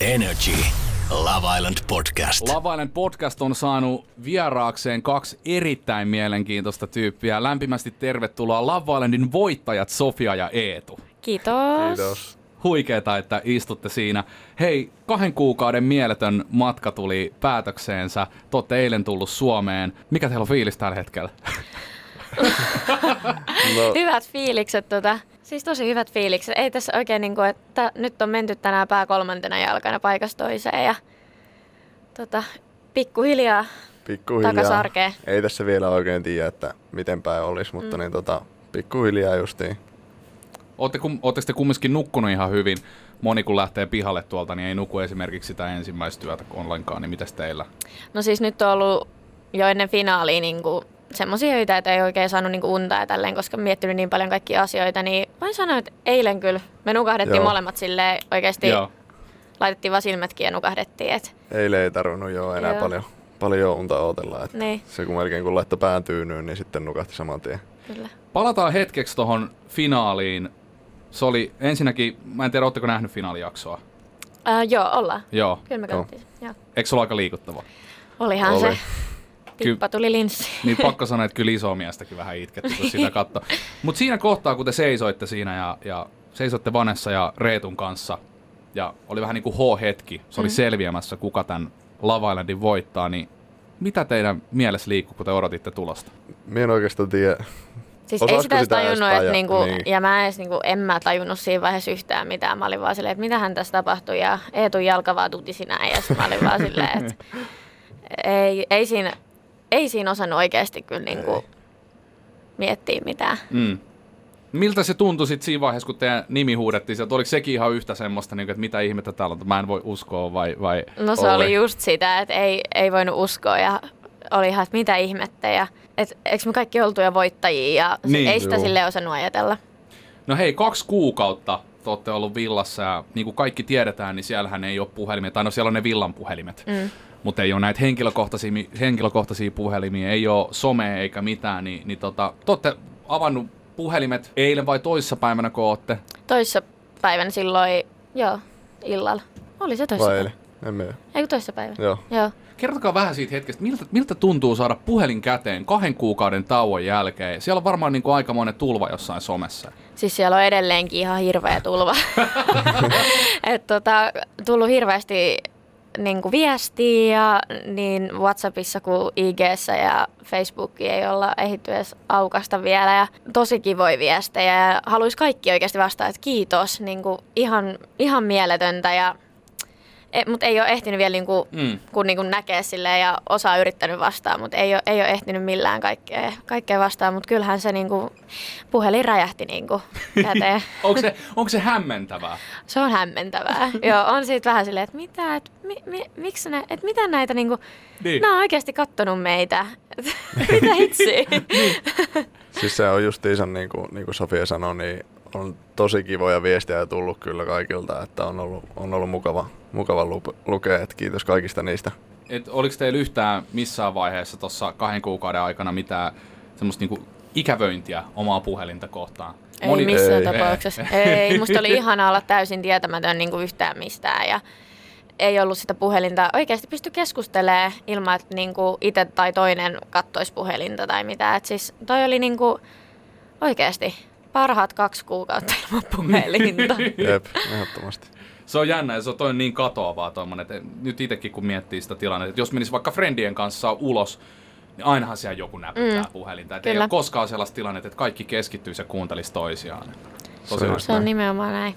Energy. Love Island Podcast. Love Island Podcast on saanut vieraakseen kaksi erittäin mielenkiintoista tyyppiä. Lämpimästi tervetuloa Love Islandin voittajat Sofia ja Eetu. Kiitos. Kiitos. Huikeeta, että istutte siinä. Hei, kahden kuukauden mieletön matka tuli päätökseensä. Te olette eilen tullut Suomeen. Mikä teillä on fiilis tällä hetkellä? No, Hyvät fiilikset, tota, siis tosi hyvät fiilikset. Ei tässä oikein niin kuin, että nyt on menty tänään pää kolmantena jalkana paikasta toiseen ja tota, pikkuhiljaa pikkuhiljaa. takas arkeen. Ei tässä vielä oikein tiedä, että miten päin olisi, mutta mm. niin tota, pikkuhiljaa justiin. Ootteko te kumminkin nukkunut ihan hyvin? Moni kun lähtee pihalle tuolta, niin ei nuku esimerkiksi sitä ensimmäistä työtä ollenkaan, niin mitäs teillä? No siis nyt on ollut jo ennen finaalia niin semmoisia öitä, että ei oikein saanut niin unta ja tälleen, koska miettinyt niin paljon kaikkia asioita, niin voin sanoa, että eilen kyllä me nukahdettiin Joo. molemmat silleen oikeasti, Joo. laitettiin vaan silmätkin ja nukahdettiin. Et, Eilen ei tarvinnut jo enää Joo. paljon, paljon unta odotella. Että niin, Se kun melkein kun laittoi pään tyynyyn, niin sitten nukahti saman tien. kyllä. Palataan hetkeksi tuohon finaaliin. Se oli ensinnäkin, mä en tiedä, ootteko nähnyt finaalijaksoa? Ää, joo, ollaan. Joo. Kyllä me Joo. katsottiin. Joo. Eikö se ole aika liikuttava? Olihan Oli. se. Tippa tuli linssi. Niin pakko sanoa, että kyllä iso miestäkin vähän itketti, kun sitä katto. Mutta siinä kohtaa, kun te seisoitte siinä ja, ja seisoitte Vanessa ja Reetun kanssa, ja oli vähän niin kuin H-hetki, se oli Mm. selviämässä, kuka tämän Love Islandin voittaa, niin mitä teidän mielessä liikkuu, kun te odotitte tulosta? Minä en oikeastaan tiedä. Siis Osaisiko ei sitä edes sitä edes tajunnut, että niinku, niin. ja mä edes niinku, en mä tajunnut siinä vaiheessa yhtään mitään. Mä olin vaan silleen, että mitähän tässä tapahtui ja Eetun jalka vaan tutisi näin ja mä olin vaan silleen, että ei, ei, siinä, ei siinä osannut oikeasti kyllä niinku, Ei. miettiä mitään. Mm. Miltä se tuntui sitten siinä vaiheessa, kun teidän nimi huudettiin sieltä? Oliko sekin ihan yhtä semmoista, niin kuin, että mitä ihmettä täällä on, että mä en voi uskoa vai, vai... No se Oli. oli just sitä, että ei, ei voinut uskoa ja oli ihan, että mitä ihmettä. Ja, et, eikö me kaikki oltu jo voittajia ja Niin. niin, ei sitä sille osannut ajatella. No hei, kaksi kuukautta te olette ollut villassa ja niin kuin kaikki tiedetään, niin siellähän ei ole puhelimia, tai no siellä on ne villan puhelimet, Mm. Mutta ei ole näitä henkilökohtaisia, henkilökohtaisia puhelimia, ei ole somea eikä mitään, niin, niin tota, te olette avannut puhelimet eilen vai toissapäivänä, kun ootte? Toissa päivänä silloin, joo, illalla. Oli se toissa Vai eilen? Eikö toissa päivänä? Joo. Joo. Kertokaa vähän siitä hetkestä, miltä, miltä tuntuu saada puhelin käteen kahden kuukauden tauon jälkeen. Siellä on varmaan niin kuin aikamoinen tulva jossain somessa. Siis siellä on edelleenkin ihan hirveä tulva. Et tota, tullut hirveästi niin kuin viestiä ja niin Whatsappissa kuin IGssä ja Facebookia ei olla ehditty edes aukasta vielä. Ja tosi kivoja viestejä ja haluaisi kaikki oikeasti vastaa, että kiitos. Niin kuin ihan, ihan mieletöntä ja e, mutta ei ole ehtinyt vielä niinku, Mm. kun niinku näkee silleen ja osaa yrittänyt vastaa, mutta ei ole, ei ole ehtinyt millään kaikkea, kaikkea vastaa, mutta kyllähän se niinku, puhelin räjähti niinku käteen. Onko se, onko se hämmentävää? Se on hämmentävää. Joo, on siitä vähän silleen, että mitä, et, mi, mi, miksi ne, et mitä näitä niinku, Niin. nämä on oikeasti kattonut meitä. mitä hitsi? Siis se on justiinsa niin kuin, niin kuin Sofia sanoi, niin on tosi kivoja viestejä tullut kyllä kaikilta, että on ollut, on ollut mukava, mukava lu- lukea, että kiitos kaikista niistä. Et oliko teillä yhtään missään vaiheessa tuossa kahden kuukauden aikana mitään semmoista niinku ikävöintiä omaa puhelinta kohtaan? Ei missään Ei. tapauksessa. Ei, musta oli ihana olla täysin tietämätön niin kuin yhtään mistään ja ei ollut sitä puhelinta. Oikeasti pysty keskustelemaan ilman, että niin kuin itse tai toinen kattoisi puhelinta tai mitään. Et siis toi oli niin kuin oikeasti parhaat kaksi kuukautta ilman puhelinta. Jep, ehdottomasti. Se on jännä ja se on toi niin katoavaa tommonen, että nyt itsekin kun miettii sitä tilannetta, että jos menisi vaikka friendien kanssa ulos, niin ainahan siellä joku näpyttää mm. puhelinta. Et ei ole koskaan sellaista tilannetta, että kaikki keskittyisi ja kuuntelisi toisiaan. Tosi Se on. Se on nimenomaan näin.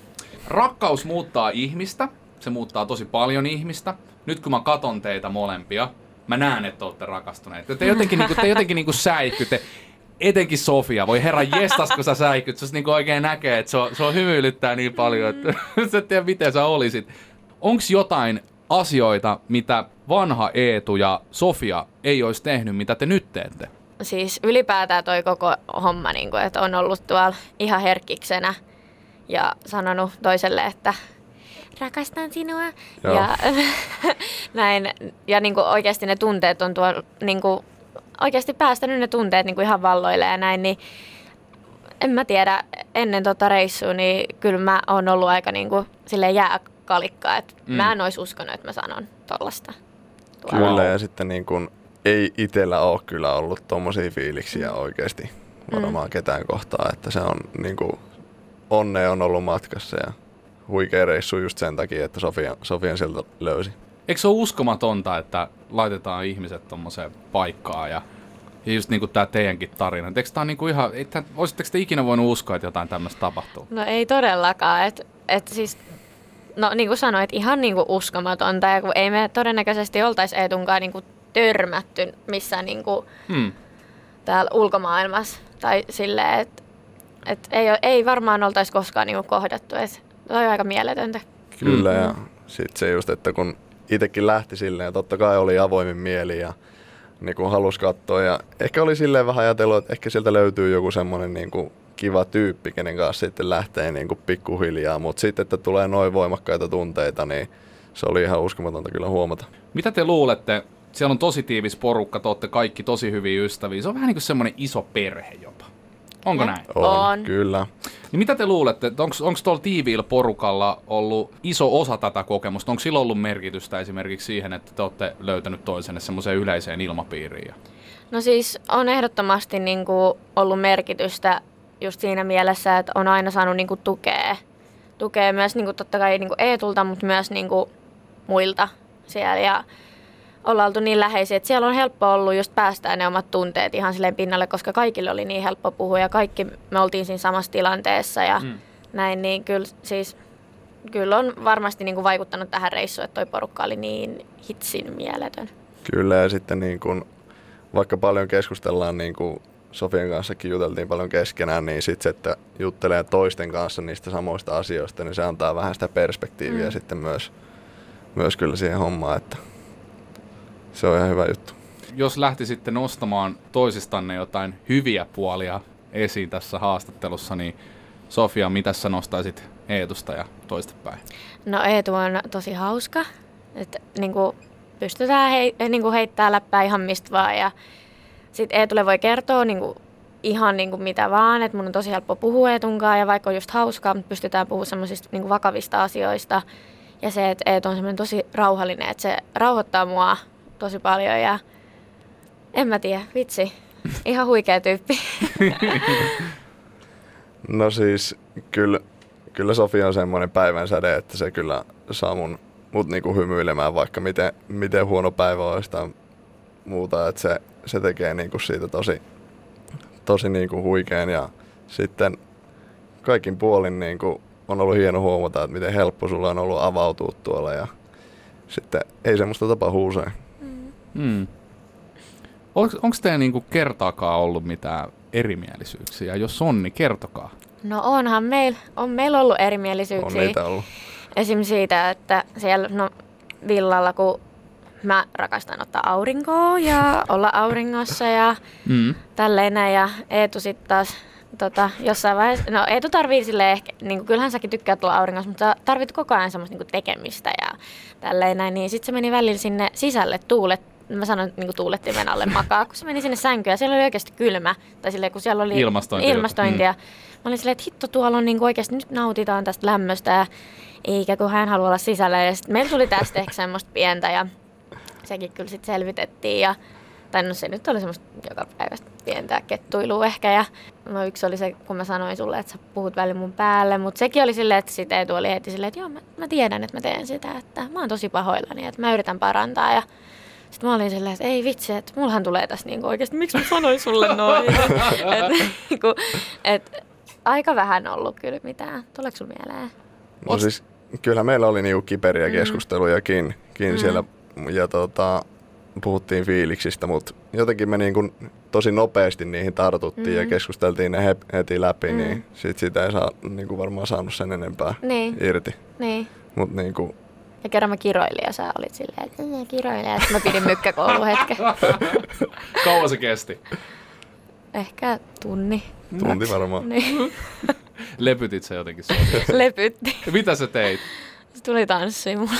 Rakkaus muuttaa ihmistä, se muuttaa tosi paljon ihmistä. Nyt kun mä katon teitä molempia, mä näen, että olette rakastuneet. Te jotenkin, niinku, te jotenkin niinku säikkytte. Etenkin Sofia, voi herra jestas, kun sä säikyt. Se niinku oikein näkee, että se on, se on hymyilyttää niin paljon, että sä et tiedä, miten sä olisit. onko jotain asioita, mitä vanha Eetu ja Sofia ei olisi tehnyt, mitä te nyt teette? Siis ylipäätään toi koko homma, niin kuin, että on ollut tuolla ihan herkkiksenä ja sanonut toiselle, että rakastan sinua. Joo. Ja näin. Ja niin kuin oikeasti ne tunteet on tuolla, niin kuin, oikeasti päästänyt ne tunteet niin kuin ihan valloille ja näin, niin en mä tiedä, ennen tota reissua, niin kyllä mä oon ollut aika niin kuin, silleen jääkalikkaa, että Mm. mm. mä en olisi uskonut, että mä sanon tollasta. Kyllä, ja sitten niin kun, ei itellä ole kyllä ollut tommosia fiiliksiä oikeasti varmaan ketään kohtaa, että se on niin kuin, onnea on ollut matkassa ja huikea reissu just sen takia, että Sofian, Sofian sieltä löysi. Eikö se ole uskomatonta, että laitetaan ihmiset tommoseen paikkaan ja, ja just niinku tää teidänkin tarina. Eikö tää on niinku ihan, ei tää, olisitteko te ikinä voinut uskoa, että jotain tämmöistä tapahtuu? No ei todellakaan. Et, et siis, no niin kuin sanoit, ihan niin kuin uskomatonta. Ja kun ei me todennäköisesti oltaisi Eetunkaan niin kuin törmätty missään niin kuin Hmm. täällä ulkomaailmassa. Tai silleen, että et ei, ei varmaan oltaisi koskaan niin kuin kohdattu. Et se on aika mieletöntä. Kyllä, Mm. ja sitten se just, että kun itsekin lähti silleen, totta kai oli avoimin mieli ja niin kuin halusi katsoa. Ja ehkä oli silleen vähän ajatellut, että ehkä sieltä löytyy joku semmoinen niin kuin kiva tyyppi, kenen kanssa sitten lähtee niin kuin pikkuhiljaa. Mutta sitten, että tulee noin voimakkaita tunteita, niin se oli ihan uskomatonta kyllä huomata. Mitä te luulette? Siellä on tosi tiivis porukka, te olette kaikki tosi hyviä ystäviä. Se on vähän niin kuin semmoinen iso perhe jopa. Onko näin? On. Kyllä. Niin mitä te luulette, onko tuolla tiiviillä porukalla ollut iso osa tätä kokemusta? Onko sillä ollut merkitystä esimerkiksi siihen, että te olette löytänyt toisenne semmoiseen yleiseen ilmapiiriin? Ja... No siis on ehdottomasti niin kuin ollut merkitystä just siinä mielessä, että on aina saanut niin kuin tukea. Tukea myös niin kuin totta kai niin kuin Eetulta, mutta myös niin kuin muilta siellä. Ja ollaan oltu niin läheisiä, että siellä on helppo ollut just päästää ne omat tunteet ihan silleen pinnalle, koska kaikille oli niin helppo puhua ja kaikki me oltiin siinä samassa tilanteessa ja Mm. näin, niin kyllä siis kyllä on varmasti niin kuin vaikuttanut tähän reissuun, että toi porukka oli niin hitsin mieletön. Kyllä, ja sitten niin kun, vaikka paljon keskustellaan, niin kuin Sofian kanssakin juteltiin paljon keskenään, niin sitten se, että juttelee toisten kanssa niistä samoista asioista, niin se antaa vähän sitä perspektiiviä Mm. sitten myös, myös kyllä siihen hommaan, että se on ihan hyvä juttu. Jos lähtisitte nostamaan toisistanne jotain hyviä puolia esiin tässä haastattelussa, niin Sofia, mitä sä nostaisit Eetusta ja toistepäin? No Eetu on tosi hauska, että niinku pystytään hei, niinku heittää läppää ihan mistä vaan ja sitten Eetulle voi kertoa niinku ihan niinku mitä vaan, että mun on tosi helppo puhua Eetunkaan ja vaikka on just hauskaa, mutta pystytään puhumaan semmoisista niinku vakavista asioista ja se, että Eetu on semmoinen tosi rauhallinen, että se rauhoittaa mua tosi paljon ja en mä tiedä, vitsi, ihan huikea tyyppi. No siis kyllä, kyllä Sofia on semmoinen päivän säde, että se kyllä saa mun, mut niinku hymyilemään, vaikka miten, miten huono päivä olisi tai muuta. Että se, se tekee niinku siitä tosi, tosi niinku huikean ja sitten kaikin puolin niinku on ollut hieno huomata, että miten helppo sulla on ollut avautua tuolla ja sitten ei semmoista tapahdu usein. Hmm. Onko teillä niinku kertaakaan ollut mitään erimielisyyksiä? Jos on, niin kertokaa. No onhan meillä on meil ollut On erimielisyyksiä. niitä ollut. Esim. siitä, että siellä no, villalla, kun mä rakastan ottaa aurinkoa ja olla auringossa ja Mm. tälleen näin. Ja Eetu sitten taas tota, jossain vaiheessa, no Eetu tarvii sille ehkä, niin kyllähän säkin tykkäät olla auringossa, mutta tarvit koko ajan semmoista niin tekemistä ja tälleen näin. Niin sitten se meni välillä sinne sisälle tuulet, mä sanon niin tuulettimen alle makaa, kun se meni sinne sänkyyn ja siellä oli oikeasti kylmä. Tai silleen, kun siellä oli Ilmastointi- ilmastointia. Mä olin silleen, että hitto tuolla on niin oikeasti, nyt nautitaan tästä lämmöstä ja eikä kun hän haluaa olla sisällä. Ja sit meillä tuli tästä ehkä semmoista pientä ja sekin kyllä sitten selvitettiin. Ja, tai no se nyt oli semmoista joka päivästä pientä kettuilua ehkä. Ja no yksi oli se, kun mä sanoin sulle, että sä puhut välillä mun päälle. Mutta sekin oli silleen, että sitten Eetu oli heti silleen, että joo mä, mä tiedän, että mä teen sitä. Että mä oon tosi pahoillani, että mä yritän parantaa. Ja sitten mä olin silleen, että ei vitsi, että mullahan tulee tässä niinku oikeasti, miksi mä sanoin sulle noin? et, niinku, et, aika vähän ollut kyllä mitään. Tuleeko sulla mieleen? No siis, kyllä meillä oli niinku kiperiä Mm. keskustelujakin kin Mm. siellä ja tota, puhuttiin fiiliksistä, mutta jotenkin me niinku tosi nopeasti niihin tartuttiin ja Mm. keskusteltiin ne he, heti läpi, Mm. niin sit sitä ei saa, niinku varmaan saanut sen enempää Niin, irti. niin. Mutta niinku, Ja kerran mä kiroilin ja sä olit silleen, että "Mm, kiroilen. Ja sitten mä pidin mykkäkouluhetken. Kauan se kesti. Ehkä tunni. Tunti varmaan. Niin. Lepytit se jotenkin. Lepytti. Mitä sä teit? Se tuli tanssiin mulle.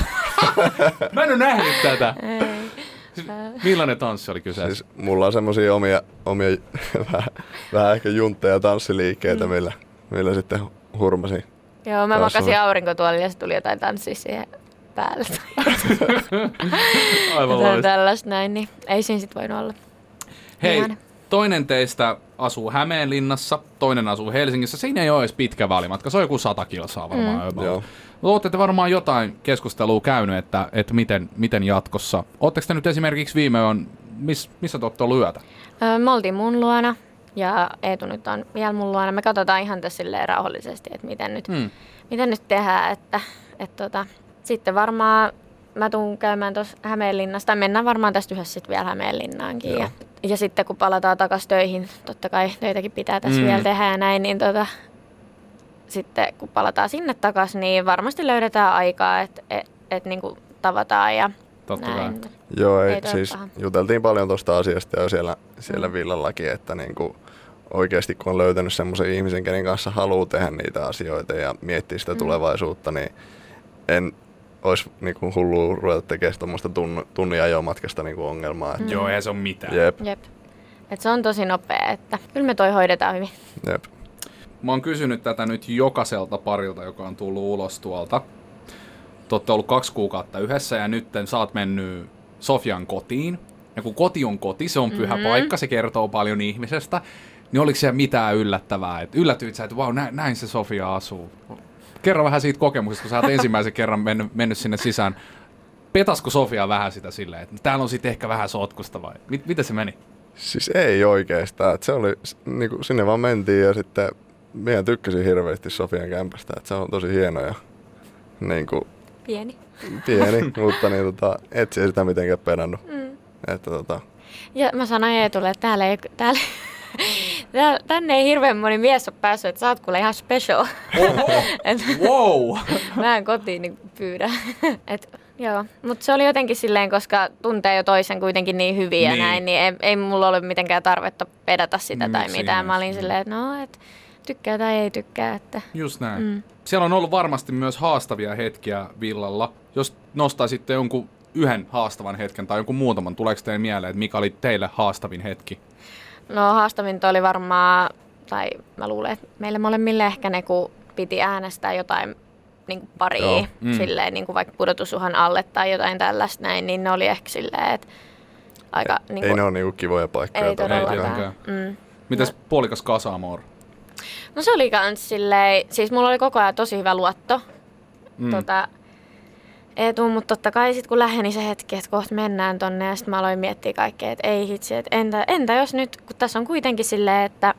Mä en ole nähnyt tätä. Ei. Millainen tanssi oli kyseessä? Siis mulla on semmosia omia, omia vähän, vähän ehkä juntteja tanssiliikkeitä, Mm. millä, millä sitten hurmasin. Joo, mä Taas makasin on. aurinkotuolilla ja se tuli jotain tanssia siihen päälle. Aivan Jotain tällaista näin, niin ei siinä sit voinut olla. Hei, Ihan. toinen teistä asuu Hämeenlinnassa, toinen asuu Helsingissä. Siinä ei ole edes pitkä välimatka, se on joku 100 kilsaa varmaan. Mm. Joo. Olette varmaan jotain keskustelua käynyt, että, että miten, miten jatkossa. Oletteko te nyt esimerkiksi viime on, miss, missä te olette ollut yötä? Öö, me oltiin mun luona ja Eetu nyt on vielä mun luona. Me katsotaan ihan tässä silleen rauhallisesti, että miten nyt, Hmm. miten nyt tehdään. Että, että tota, sitten varmaan mä tuun käymään tuossa Hämeenlinnassa, tai mennään varmaan tästä yhdessä sitten vielä Hämeenlinnaankin. Joo. Ja, ja sitten kun palataan takaisin töihin, totta kai töitäkin pitää tässä Mm. vielä tehdä ja näin, niin tota, sitten kun palataan sinne takaisin, niin varmasti löydetään aikaa, että et, et, niinku tavataan ja Totta näin. kai. Joo, ei, Ei siis paha. juteltiin paljon tuosta asiasta jo siellä, siellä Mm. villallakin, että niinku, oikeasti kun on löytänyt semmoisen ihmisen, kenen kanssa haluaa tehdä niitä asioita ja miettiä sitä Mm. tulevaisuutta, niin en olisi niinku hullua ruveta tekemään tuommoista tunn, tunnin ajomatkasta niinku ongelmaa. Mm. Joo, ei se ole mitään. Jep, Jep. Et se on tosi nopea, että kyllä me toi hoidetaan hyvin. jep. Mä oon kysynyt tätä nyt jokaiselta parilta, joka on tullut ulos tuolta. Te olette ollut kaksi kuukautta yhdessä ja nyt sä oot mennyt Sofian kotiin. Ja kun koti on koti, se on pyhä Mhm. paikka, se kertoo paljon ihmisestä. Niin oliko siellä mitään yllättävää? Et yllätyit sä, että vau, näin, näin se Sofia asuu. Kerro vähän siitä kokemuksesta, kun sä oot ensimmäisen kerran mennyt, mennyt sinne sisään. Petasko Sofia vähän sitä silleen, että täällä on sitten ehkä vähän sotkusta vai? Mit, miten se meni? Siis ei oikeastaan. Et se oli, s- niinku, sinne vaan mentiin ja sitten meidän tykkäsin hirveästi Sofian kämpästä. Et se on tosi hieno ja niinku, Pieni. pieni, mutta niin, tota, et se sitä mitenkään penannut. Mm. Että, tota, Ja mä sanoin Eetulle, että täällä ei, täällä, täällä, tänne ei hirveän moni mies ole päässyt, että sä oot kuule ihan special. Et wow! mä en kotiin niin pyydä. Et, joo. Mutta se oli jotenkin silleen, koska tuntee jo toisen kuitenkin niin hyvin ja Niin. näin, niin ei, ei mulla ole mitenkään tarvetta pedata sitä Mm, tai siinä mitään. Mä olin just, silleen, että no, et tykkää tai ei tykkää. Että, Just näin. Mm. Siellä on ollut varmasti myös haastavia hetkiä villalla. Jos nostaisitte jonkun yhden haastavan hetken tai jonkun muutaman, tuleeko teille mieleen, että mikä oli teille haastavin hetki? No haastavinta oli varmaan, tai mä luulen, että meille molemmille ehkä ne, kun piti äänestää jotain niin kuin paria, Joo. Mm. silleen niin kuin vaikka pudotusuhan alle tai jotain tällaista näin, niin ne oli ehkä silleen, että aika niin ei kuin, ne ole niinku kivoja paikkoja. ei todellakaan. Mm. Mitäs puolikas Kasamor? No se oli kans silleen, siis mulla oli koko ajan tosi hyvä luotto Mm. mm. Tota, Eetuun, mutta totta kai sit kun läheni se hetki, että kohta mennään tonne ja sitten mä aloin miettiä kaikkea, että ei hitsi, että entä, entä jos nyt, kun tässä on kuitenkin silleen, että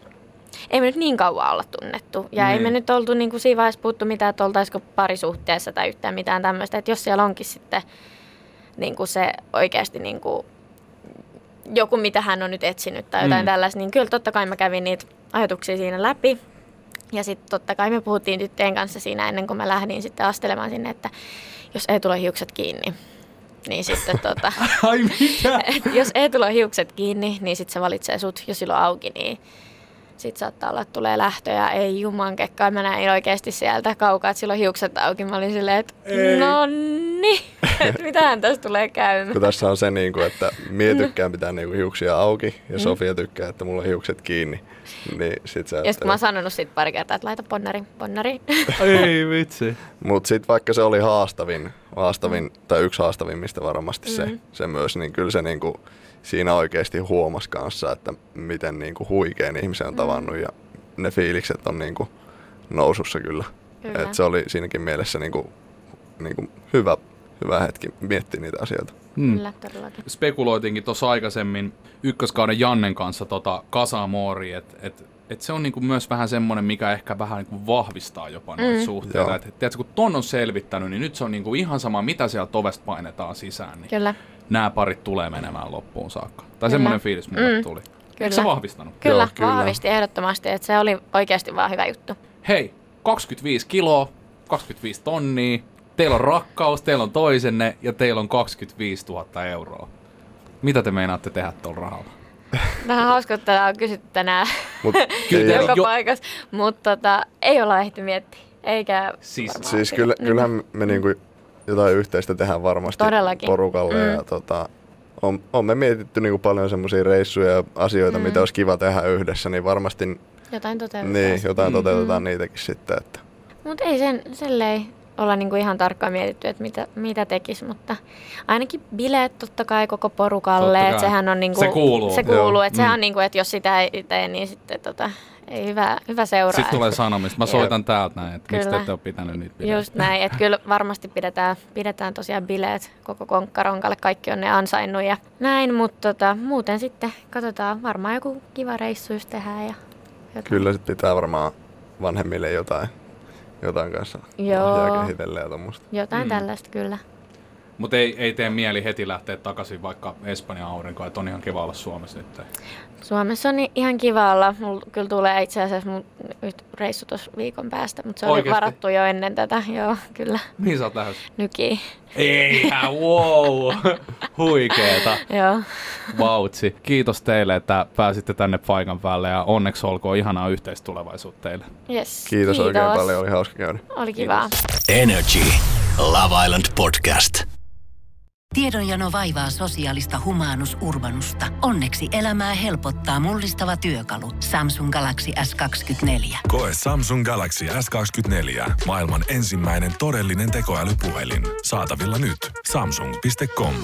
ei me nyt niin kauan olla tunnettu. Ja Niin. ei me nyt oltu niin kuin siinä vaiheessa puhuttu mitään, että oltaisiko parisuhteessa tai yhtään mitään tämmöistä. Että jos siellä onkin sitten niin kuin se oikeasti niin kuin joku, mitä hän on nyt etsinyt tai jotain mm. tällaista, niin kyllä totta kai mä kävin niitä ajatuksia siinä läpi. Ja sitten totta kai me puhuttiin tyttöjen kanssa siinä ennen kuin mä lähdin sitten astelemaan sinne, että jos ei tule hiukset kiinni, niin sitten tota, Ai mitä? et jos ei tule hiukset kiinni, niin sitten se valitsee sut. Jos sillä on auki, niin sitten saattaa olla, että tulee lähtö ja ei juman kekkaa. Mä näin oikeasti sieltä kaukaa, että sillä on hiukset auki. Mä olin silleen, että no niin, että mitähän tästä tulee käymään. Kun tässä on se, niinku, että mie tykkään pitää niinku hiuksia auki ja Sofia tykkää, että mulla on hiukset kiinni. Niin sit sä Ja sitten mä oon sanonut sit pari kertaa, että laita ponnari, ponnari. Ei vitsi. Mut sit vaikka se oli haastavin, haastavin tai yksi haastavimmista varmasti se, Mm. se myös, niin kyllä se niinku, siinä oikeasti huomas kanssa, että miten niinku huikean ihmisen on tavannut ja ne fiilikset on niinku nousussa kyllä. Kyllä. Et se oli siinäkin mielessä niinku, niinku hyvä, hyvä hetki miettiä niitä asioita. Mm. Kyllä, todellakin. Spekuloitinkin tuossa aikaisemmin ykköskauden Jannen kanssa tota Kasamori, että et, et se on niinku myös vähän semmoinen, mikä ehkä vähän niinku vahvistaa jopa noita Mm. suhteita. Joo. Et, tiedätkö, kun ton on selvittänyt, niin nyt se on niinku ihan sama, mitä sieltä ovesta painetaan sisään, niin Kyllä, nämä parit tulee menemään loppuun saakka. Tai Kyllä. semmoinen fiilis mulle Mm. tuli. Eikö Kyllä. se vahvistanut? kyllä, Joo, kyllä. vahvisti ehdottomasti, että se oli oikeasti vaan hyvä juttu. Hei, 25 kiloa, 25 tonnia, Teillä on rakkaus, teillä on toisenne ja teillä on 25 000 euroa. Mitä te meinaatte tehdä tuolla rahalla? Vähän hauska, että tätä on kysytty tänään Mut Kyllä joka jo- paikassa, mutta tota, ei olla ehti miettiä. Eikä Siis- siis kyllä, kyllähän me niinku jotain yhteistä tehdään varmasti Todellakin. porukalle. Mm. Ja tota, on, on me mietitty niinku paljon semmoisia reissuja ja asioita, Mm. mitä olisi kiva tehdä yhdessä, niin varmasti Jotain toteutetaan. niin, jotain Mm. toteutetaan niitäkin sitten. Että. Mutta ei sen silleen olla niinku ihan tarkkaan mietitty, että mitä, mitä tekisi, mutta ainakin bileet totta kai koko porukalle, että sehän on niinku, Se kuuluu. se kuuluu että sehän Mm. on niinku, että jos sitä ei tee, niin sitten tota, ei hyvä, hyvä seuraa. Sitten tulee sanomista. Mä Joo. soitan täältä näin, että miksi te Kyllä. ette ole pitänyt niitä bileitä. Just näin, että kyllä varmasti pidetään, pidetään tosiaan bileet koko konkkaronkalle, kaikki on ne ansainnut ja näin, mutta tota, muuten sitten katsotaan, varmaan joku kiva reissu just tehdään ja jotain. Kyllä sitten pitää varmaan vanhemmille jotain, jotain kanssa Joo. kehitellä ja tommoista. Jotain Mm. tällaista kyllä. Mutta ei, ei tee mieli heti lähteä takaisin vaikka Espanjan aurinkoon, että on ihan kiva olla Suomessa nyt. Suomessa on ihan kiva olla. Mulla kyllä tulee itse asiassa mun nyt reissu tuossa viikon päästä, mutta se oli Oikeesti? varattu jo ennen tätä. Joo, kyllä. Mihin sä oot lähdössä? Nyki. Eihän, wow! Huikeeta. Joo. Vautsi. Kiitos teille, että pääsitte tänne paikan päälle ja onneksi olkoon ihanaa yhteistulevaisuutta teille. Yes. Kiitos, oikein paljon, oli hauska käydä. Oli kiva. Energy Love Island Podcast. Tiedonjano vaivaa sosiaalista humanus urbanusta. Onneksi elämää helpottaa mullistava työkalu. Samsung Galaxy S24. Koe Samsung Galaxy S24. Maailman ensimmäinen todellinen tekoälypuhelin. Saatavilla nyt. Samsung.com.